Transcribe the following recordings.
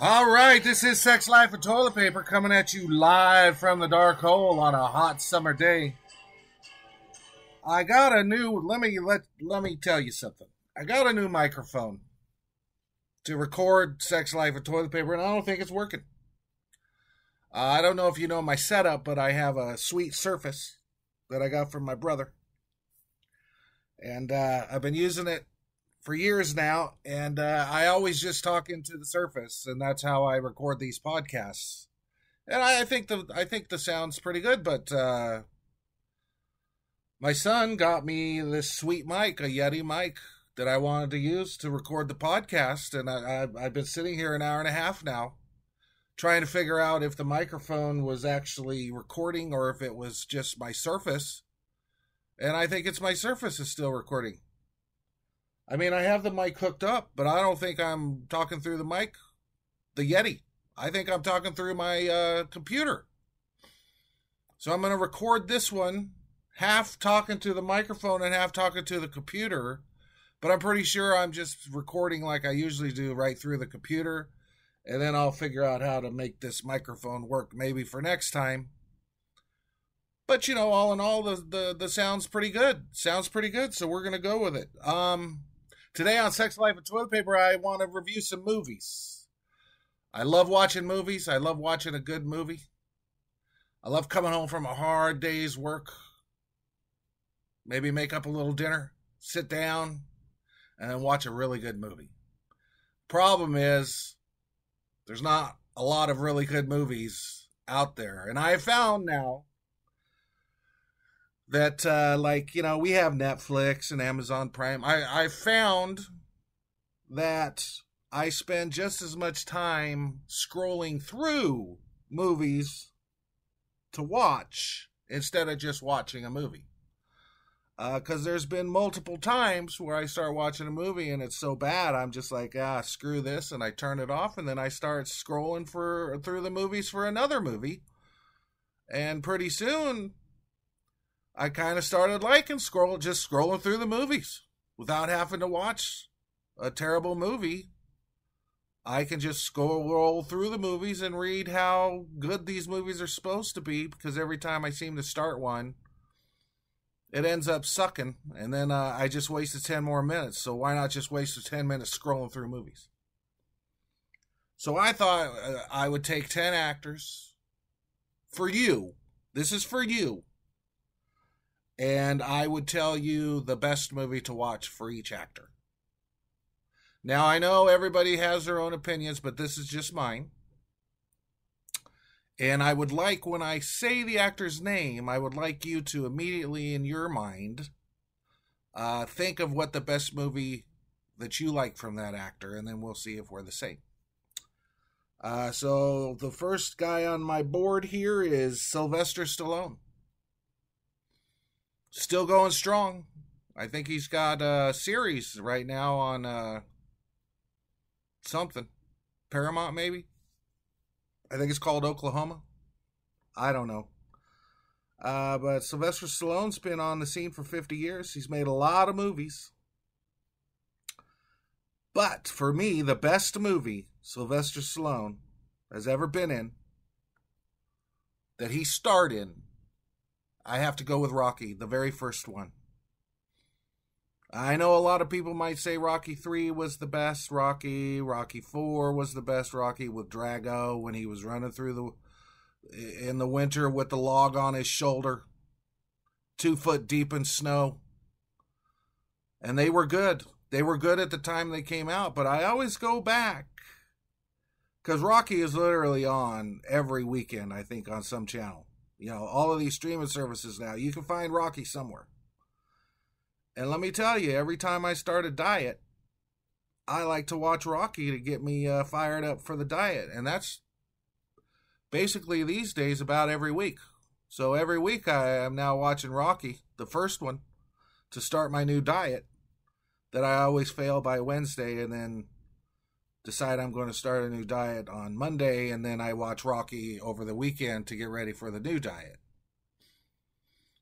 All right, this is Sex Life and Toilet Paper coming at you live from the dark hole on a hot summer day. I got a new let me let let me tell you something. I got a new microphone to record Sex Life and Toilet Paper, and I don't think it's working. Uh, I don't know if you know my setup, but I have a sweet Surface that I got from my brother, and uh, I've been using it for years now, and uh, I always just talk into the Surface, and that's how I record these podcasts. And I, I think the I think the sound's pretty good, but uh, my son got me this sweet mic, a Yeti mic that I wanted to use to record the podcast, and I, I, I've been sitting here an hour and a half now trying to figure out if the microphone was actually recording or if it was just my surface. And I think it's my surface is still recording. I mean, I have the mic hooked up, but I don't think I'm talking through the mic, the Yeti. I think I'm talking through my uh, computer. So I'm going to record this one, half talking to the microphone and half talking to the computer. But I'm pretty sure I'm just recording like I usually do right through the computer and then I'll figure out how to make this microphone work maybe for next time. But you know, all in all, the the, the sound's pretty good. Sounds pretty good, so we're gonna go with it. Um, today on Sex Life and Toilet Paper, I want to review some movies. I love watching movies. I love watching a good movie. I love coming home from a hard day's work. Maybe make up a little dinner, sit down, and then watch a really good movie. Problem is, there's not a lot of really good movies out there. And I have found now that, uh, like, you know, we have Netflix and Amazon Prime. I, I found that I spend just as much time scrolling through movies to watch instead of just watching a movie because uh, there's been multiple times where I start watching a movie and it's so bad I'm just like ah screw this and I turn it off and then I start scrolling for through the movies for another movie and pretty soon I kind of started liking scroll just scrolling through the movies without having to watch a terrible movie I can just scroll through the movies and read how good these movies are supposed to be because every time I seem to start one it ends up sucking, and then uh, I just wasted 10 more minutes. So why not just waste 10 minutes scrolling through movies? So I thought uh, I would take 10 actors for you. This is for you. And I would tell you the best movie to watch for each actor. Now, I know everybody has their own opinions, but this is just mine. And I would like, when I say the actor's name, I would like you to immediately, in your mind, uh, think of what the best movie that you like from that actor, and then we'll see if we're the same. Uh, so the first guy on my board here is Sylvester Stallone. Still going strong. I think he's got a series right now on uh, something. Paramount, maybe? I think it's called Oklahoma. I don't know. Uh, but Sylvester Stallone's been on the scene for 50 years. He's made a lot of movies. But for me, the best movie Sylvester Stallone has ever been in, that he starred in, I have to go with Rocky, the very first one. I know a lot of people might say Rocky 3 was the best Rocky, Rocky 4 was the best Rocky with Drago when he was running through the in the winter with the log on his shoulder, 2 foot deep in snow. And they were good. They were good at the time they came out, but I always go back cuz Rocky is literally on every weekend I think on some channel. You know, all of these streaming services now, you can find Rocky somewhere. And let me tell you, every time I start a diet, I like to watch Rocky to get me uh, fired up for the diet. And that's basically these days about every week. So every week I am now watching Rocky, the first one, to start my new diet that I always fail by Wednesday and then decide I'm going to start a new diet on Monday and then I watch Rocky over the weekend to get ready for the new diet.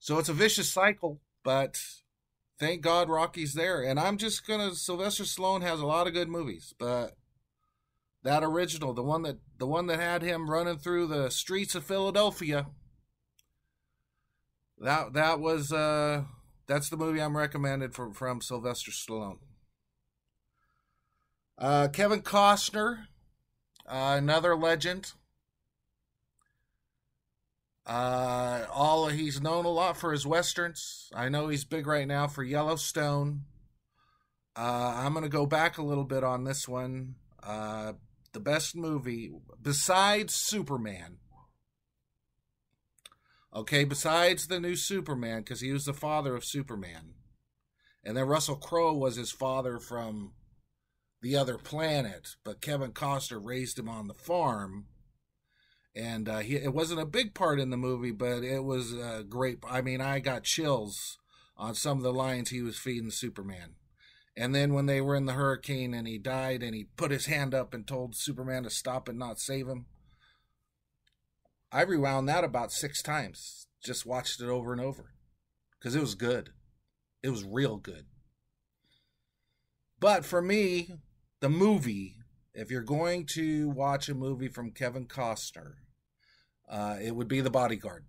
So it's a vicious cycle, but thank God Rocky's there. And I'm just gonna Sylvester Stallone has a lot of good movies, but That original, the one that the one that had him running through the streets of Philadelphia. That that was uh that's the movie I'm recommended from from Sylvester Stallone. Uh, Kevin Costner, uh, another legend. Uh, all he's known a lot for his westerns. I know he's big right now for Yellowstone. Uh, I'm gonna go back a little bit on this one. Uh, the best movie besides Superman. Okay, besides the new Superman, because he was the father of Superman, and then Russell Crowe was his father from the other planet, but Kevin Costner raised him on the farm and uh, he, it wasn't a big part in the movie, but it was uh, great. I mean, I got chills on some of the lines he was feeding Superman. And then when they were in the hurricane and he died and he put his hand up and told Superman to stop and not save him, I rewound that about six times. Just watched it over and over because it was good. It was real good. But for me, the movie, if you're going to watch a movie from Kevin Costner, uh, it would be The Bodyguard.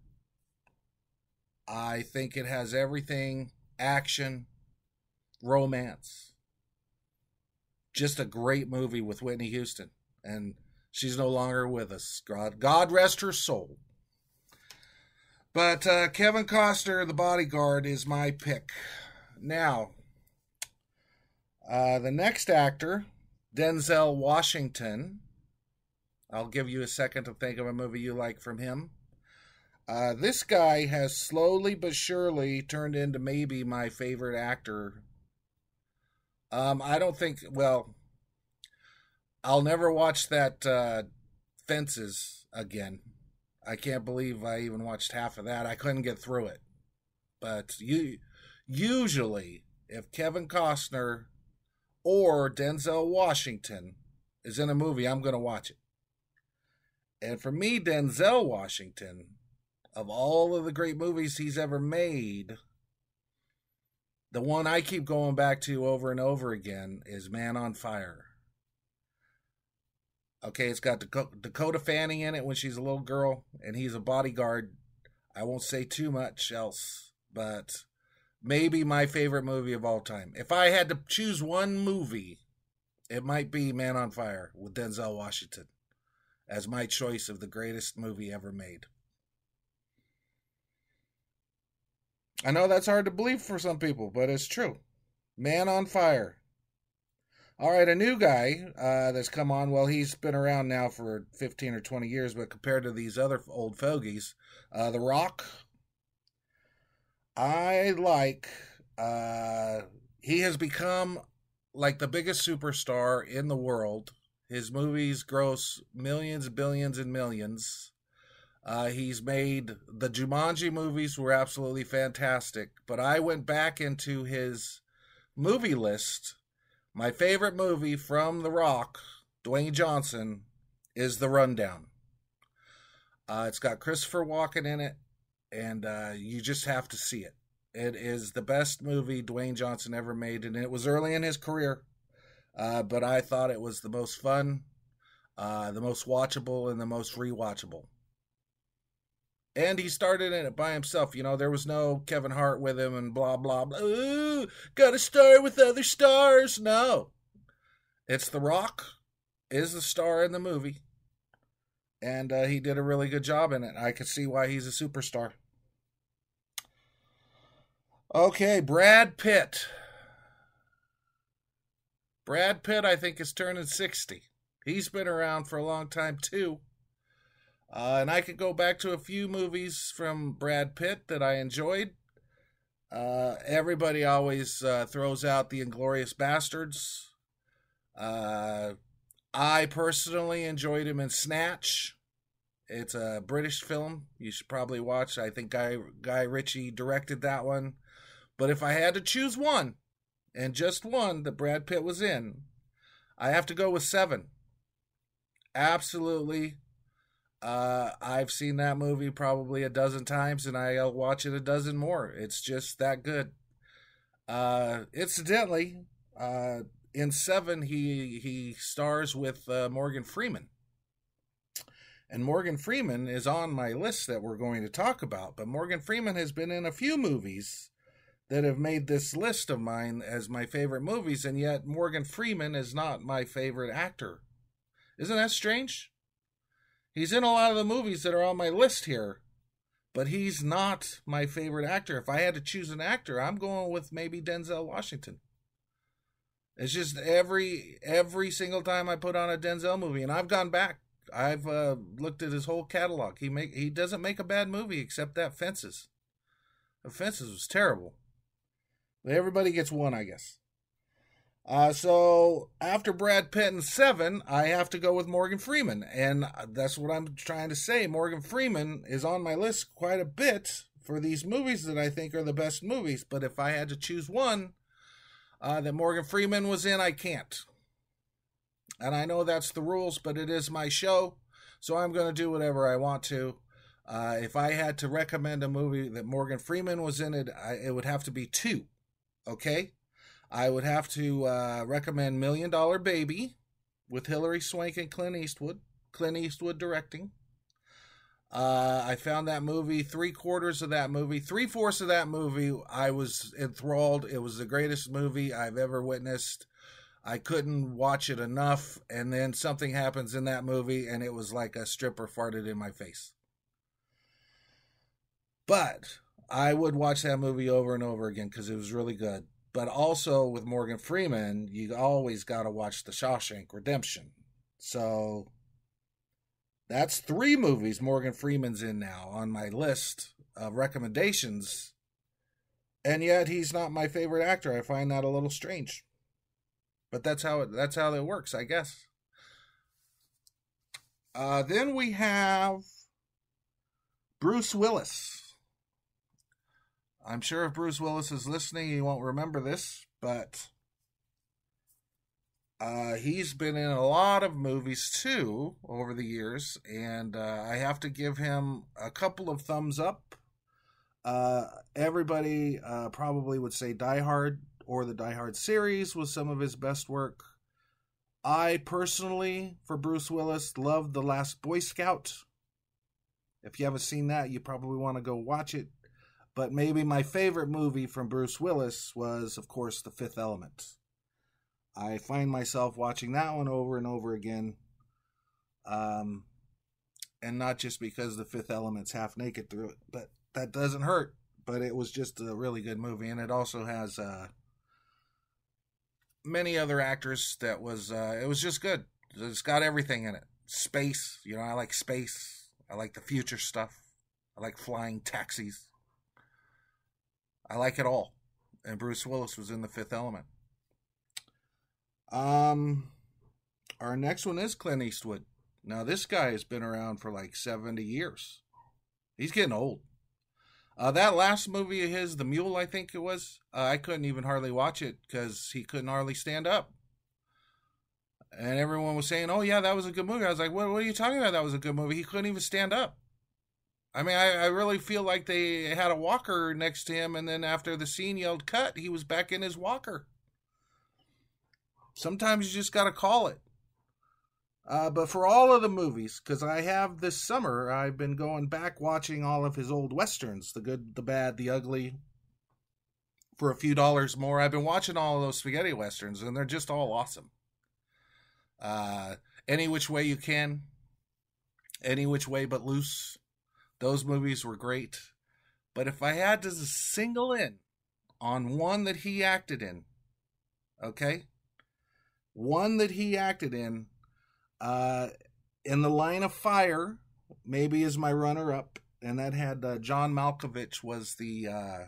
I think it has everything action, romance. Just a great movie with Whitney Houston. And she's no longer with us. God, God rest her soul. But uh, Kevin Costner, The Bodyguard, is my pick. Now, uh, the next actor, Denzel Washington. I'll give you a second to think of a movie you like from him. Uh, this guy has slowly but surely turned into maybe my favorite actor. Um, I don't think. Well, I'll never watch that uh, Fences again. I can't believe I even watched half of that. I couldn't get through it. But you, usually, if Kevin Costner or Denzel Washington is in a movie, I'm going to watch it. And for me, Denzel Washington, of all of the great movies he's ever made, the one I keep going back to over and over again is Man on Fire. Okay, it's got Dakota Fanning in it when she's a little girl, and he's a bodyguard. I won't say too much else, but maybe my favorite movie of all time. If I had to choose one movie, it might be Man on Fire with Denzel Washington as my choice of the greatest movie ever made. I know that's hard to believe for some people, but it's true. Man on Fire. All right, a new guy uh, that's come on. Well, he's been around now for 15 or 20 years, but compared to these other old fogies, uh, The Rock, I like. Uh, he has become like the biggest superstar in the world his movies gross millions, billions, and millions. Uh, he's made the Jumanji movies were absolutely fantastic, but I went back into his movie list. My favorite movie from The Rock, Dwayne Johnson, is The Rundown. Uh, it's got Christopher Walken in it, and uh, you just have to see it. It is the best movie Dwayne Johnson ever made, and it was early in his career uh, but I thought it was the most fun, uh, the most watchable, and the most rewatchable. And he started in it by himself. You know, there was no Kevin Hart with him and blah, blah, blah. Ooh, gotta star with other stars. No. It's The Rock is the star in the movie. And uh, he did a really good job in it. I could see why he's a superstar. Okay, Brad Pitt. Brad Pitt, I think, is turning 60. He's been around for a long time, too. Uh, and I could go back to a few movies from Brad Pitt that I enjoyed. Uh, everybody always uh, throws out the Inglourious Basterds. Uh, I personally enjoyed him in Snatch. It's a British film. You should probably watch. I think Guy Guy Ritchie directed that one. But if I had to choose one, and just one that Brad Pitt was in, I have to go with seven. Absolutely. Uh, I've seen that movie probably a dozen times and I'll watch it a dozen more. It's just that good. Uh, incidentally, uh, in seven, he he stars with uh, Morgan Freeman. And Morgan Freeman is on my list that we're going to talk about. But Morgan Freeman has been in a few movies that have made this list of mine as my favorite movies, and yet Morgan Freeman is not my favorite actor. Isn't that strange? He's in a lot of the movies that are on my list here, but he's not my favorite actor. If I had to choose an actor, I'm going with maybe Denzel Washington. It's just every every single time I put on a Denzel movie, and I've gone back. I've uh, looked at his whole catalog. He make he doesn't make a bad movie except that Fences. Fences was terrible. Everybody gets one, I guess. Uh, so after Brad Pitt and Seven, I have to go with Morgan Freeman, and that's what I'm trying to say. Morgan Freeman is on my list quite a bit for these movies that I think are the best movies. But if I had to choose one uh, that Morgan Freeman was in, I can't. And I know that's the rules, but it is my show, so I'm going to do whatever I want to. Uh, if I had to recommend a movie that Morgan Freeman was in it, I, it would have to be two. Okay, I would have to uh, recommend Million Dollar Baby with Hilary Swank and Clint Eastwood. Clint Eastwood directing. Uh, I found that movie, three quarters of that movie, three fourths of that movie. I was enthralled. It was the greatest movie I've ever witnessed. I couldn't watch it enough, and then something happens in that movie, and it was like a stripper farted in my face. But I would watch that movie over and over again because it was really good. But also with Morgan Freeman, you always got to watch The Shawshank Redemption. So that's three movies Morgan Freeman's in now on my list of recommendations. And yet he's not my favorite actor. I find that a little strange. But that's how it that's how it works, I guess. Uh, then we have Bruce Willis. I'm sure if Bruce Willis is listening, he won't remember this, but uh, he's been in a lot of movies too over the years, and uh, I have to give him a couple of thumbs up. Uh, everybody uh, probably would say Die Hard or the Die Hard series was some of his best work. I personally, for Bruce Willis, love The Last Boy Scout. If you haven't seen that, you probably want to go watch it. But maybe my favorite movie from Bruce Willis was, of course, The Fifth Element. I find myself watching that one over and over again. Um, and not just because The Fifth Element's half naked through it, but that doesn't hurt. But it was just a really good movie, and it also has uh, many other actors that was uh, it was just good. It's got everything in it. Space, you know, I like space. I like the future stuff. I like flying taxis. I like it all. And Bruce Willis was in the fifth element. Um, our next one is Clint Eastwood. Now, this guy has been around for like 70 years. He's getting old. Uh, that last movie of his, The Mule, I think it was, uh, I couldn't even hardly watch it because he couldn't hardly stand up. And everyone was saying, oh, yeah, that was a good movie. I was like, what, what are you talking about? That was a good movie. He couldn't even stand up. I mean, I, I really feel like they had a walker next to him, and then after the scene yelled cut, he was back in his walker. Sometimes you just got to call it. Uh, but for all of the movies, because I have this summer, I've been going back watching all of his old westerns the good, the bad, the ugly for a few dollars more. I've been watching all of those spaghetti westerns, and they're just all awesome. Uh, any which way you can, any which way but loose. Those movies were great. But if I had to single in on one that he acted in, okay? One that he acted in, uh, in the line of fire, maybe is my runner up, and that had uh, John Malkovich was the uh,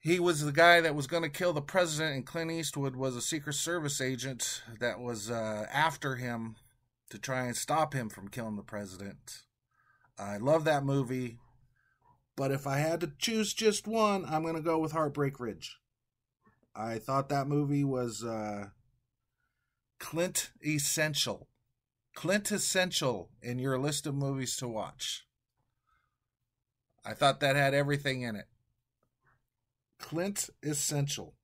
he was the guy that was going to kill the president, and Clint Eastwood was a Secret Service agent that was uh, after him to try and stop him from killing the president. I love that movie. But if I had to choose just one, I'm going to go with Heartbreak Ridge. I thought that movie was uh, Clint essential. Clint essential in your list of movies to watch. I thought that had everything in it. Clint essential.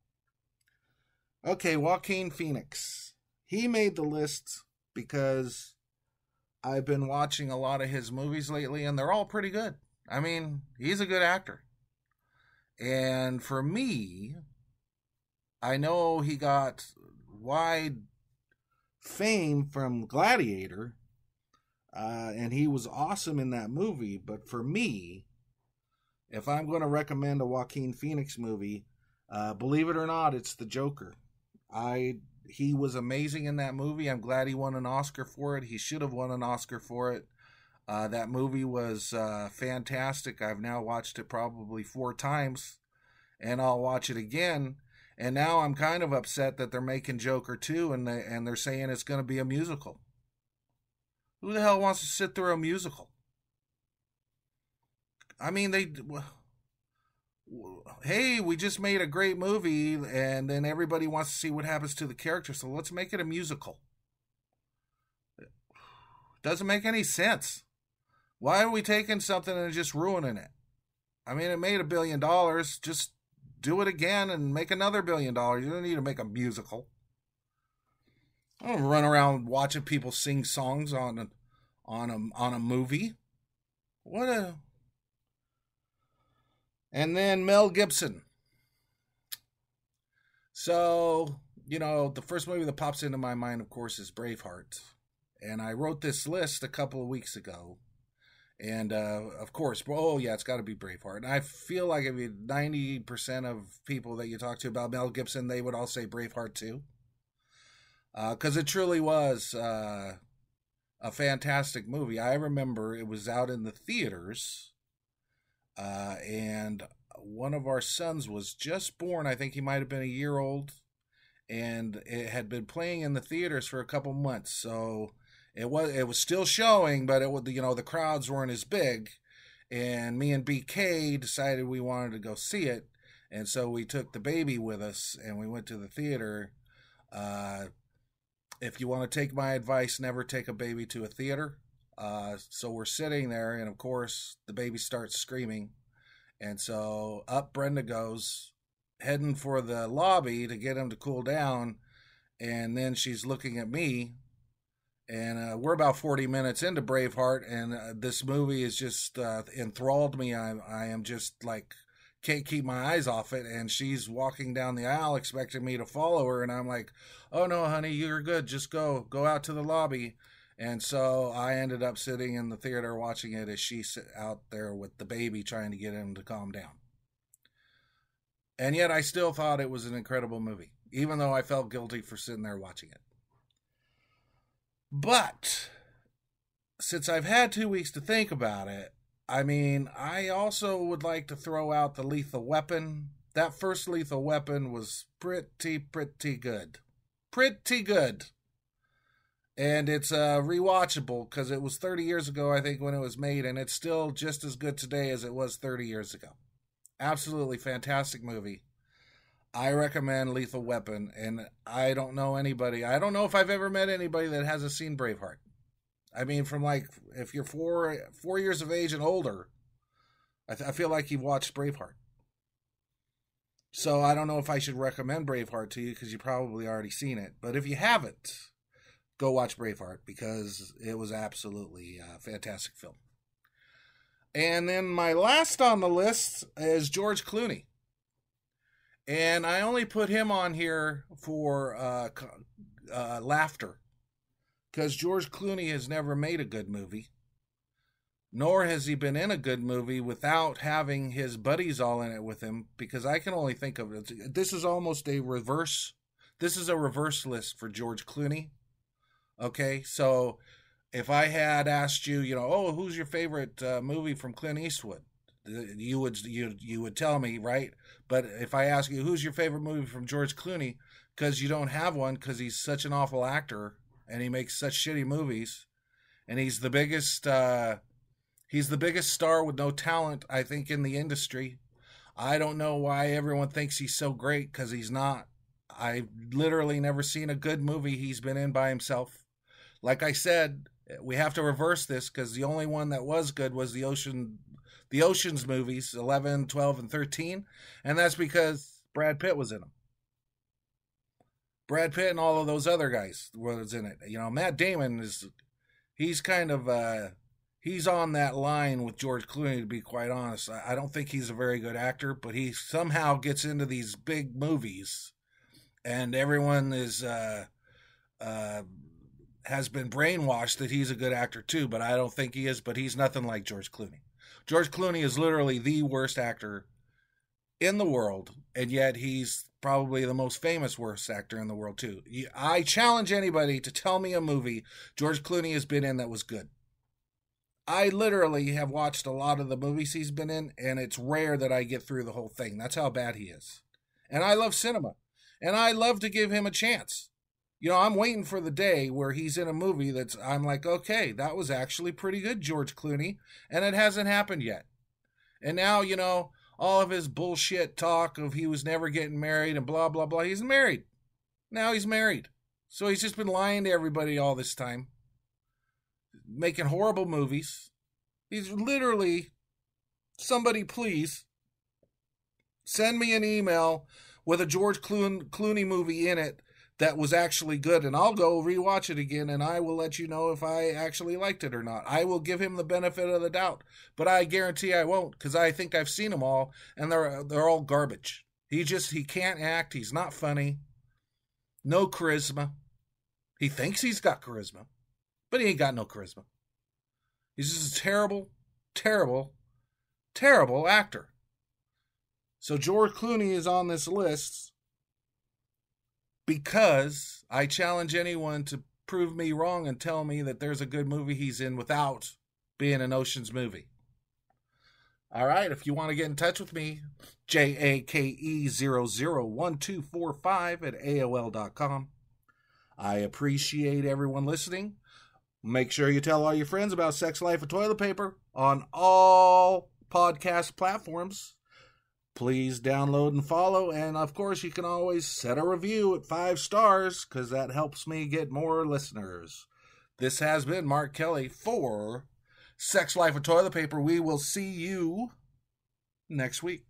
Okay, Joaquin Phoenix. He made the list because I've been watching a lot of his movies lately, and they're all pretty good. I mean, he's a good actor. And for me, I know he got wide fame from Gladiator, uh, and he was awesome in that movie. But for me, if I'm going to recommend a Joaquin Phoenix movie, uh, believe it or not, it's The Joker. I he was amazing in that movie. I'm glad he won an Oscar for it. He should have won an Oscar for it. Uh, that movie was uh, fantastic. I've now watched it probably four times, and I'll watch it again. And now I'm kind of upset that they're making Joker 2 and they and they're saying it's going to be a musical. Who the hell wants to sit through a musical? I mean, they hey, we just made a great movie and then everybody wants to see what happens to the character, so let's make it a musical. Doesn't make any sense. Why are we taking something and just ruining it? I mean, it made a billion dollars. Just do it again and make another billion dollars. You don't need to make a musical. I don't run around watching people sing songs on a, on a on a movie. What a and then Mel Gibson. So, you know, the first movie that pops into my mind, of course, is Braveheart. And I wrote this list a couple of weeks ago. And uh, of course, oh yeah, it's got to be Braveheart. And I feel like if ninety percent of people that you talk to about Mel Gibson, they would all say Braveheart too, because uh, it truly was uh, a fantastic movie. I remember it was out in the theaters, uh, and one of our sons was just born. I think he might have been a year old, and it had been playing in the theaters for a couple months. So it was it was still showing, but it was you know the crowds weren't as big. And me and BK decided we wanted to go see it, and so we took the baby with us, and we went to the theater. Uh, if you want to take my advice, never take a baby to a theater. Uh, so we're sitting there, and of course, the baby starts screaming. And so up Brenda goes, heading for the lobby to get him to cool down. And then she's looking at me. And uh, we're about 40 minutes into Braveheart, and uh, this movie has just uh, enthralled me. I, I am just like, can't keep my eyes off it. And she's walking down the aisle expecting me to follow her. And I'm like, oh no, honey, you're good. Just go, go out to the lobby. And so I ended up sitting in the theater watching it as she's out there with the baby trying to get him to calm down. And yet I still thought it was an incredible movie, even though I felt guilty for sitting there watching it. But since I've had two weeks to think about it, I mean, I also would like to throw out the lethal weapon. That first lethal weapon was pretty, pretty good. Pretty good and it's uh, rewatchable because it was 30 years ago, I think, when it was made, and it's still just as good today as it was 30 years ago. Absolutely fantastic movie. I recommend Lethal Weapon, and I don't know anybody. I don't know if I've ever met anybody that hasn't seen Braveheart. I mean, from like if you're four four years of age and older, I, th- I feel like you've watched Braveheart. So I don't know if I should recommend Braveheart to you because you probably already seen it. But if you haven't, go watch Braveheart because it was absolutely a fantastic film. And then my last on the list is George Clooney. And I only put him on here for uh, uh, laughter because George Clooney has never made a good movie, nor has he been in a good movie without having his buddies all in it with him. Because I can only think of it. This is almost a reverse. This is a reverse list for George Clooney Okay, so if I had asked you, you know, oh, who's your favorite uh, movie from Clint Eastwood? You would you you would tell me, right? But if I ask you who's your favorite movie from George Clooney, because you don't have one, because he's such an awful actor and he makes such shitty movies, and he's the biggest uh, he's the biggest star with no talent, I think, in the industry. I don't know why everyone thinks he's so great because he's not. I've literally never seen a good movie he's been in by himself like I said, we have to reverse this because the only one that was good was the ocean the oceans movies 11 12 and 13 and that's because brad pitt was in them Brad Pitt and all of those other guys was in it. You know, Matt Damon is he's kind of uh he's on that line with George Clooney to be quite honest. I don't think he's a very good actor, but he somehow gets into these big movies and everyone is uh uh has been brainwashed that he's a good actor too, but I don't think he is, but he's nothing like George Clooney. George Clooney is literally the worst actor in the world, and yet he's probably the most famous worst actor in the world too. I challenge anybody to tell me a movie George Clooney has been in that was good. I literally have watched a lot of the movies he's been in, and it's rare that I get through the whole thing. That's how bad he is. And I love cinema, and I love to give him a chance. You know, I'm waiting for the day where he's in a movie that's, I'm like, okay, that was actually pretty good, George Clooney, and it hasn't happened yet. And now, you know, all of his bullshit talk of he was never getting married and blah, blah, blah. He's married. Now he's married. So he's just been lying to everybody all this time, making horrible movies. He's literally, somebody please send me an email with a George Clooney movie in it that was actually good and I'll go rewatch it again and I will let you know if I actually liked it or not. I will give him the benefit of the doubt, but I guarantee I won't cuz I think I've seen them all and they're they're all garbage. He just he can't act, he's not funny. No charisma. He thinks he's got charisma, but he ain't got no charisma. He's just a terrible, terrible, terrible actor. So George Clooney is on this list because I challenge anyone to prove me wrong and tell me that there's a good movie he's in without being an Ocean's movie. All right, if you want to get in touch with me, J A K E 001245 at AOL.com. I appreciate everyone listening. Make sure you tell all your friends about Sex Life of Toilet Paper on all podcast platforms please download and follow. And of course, you can always set a review at five stars because that helps me get more listeners. This has been Mark Kelly for Sex Life of Toilet Paper. We will see you next week.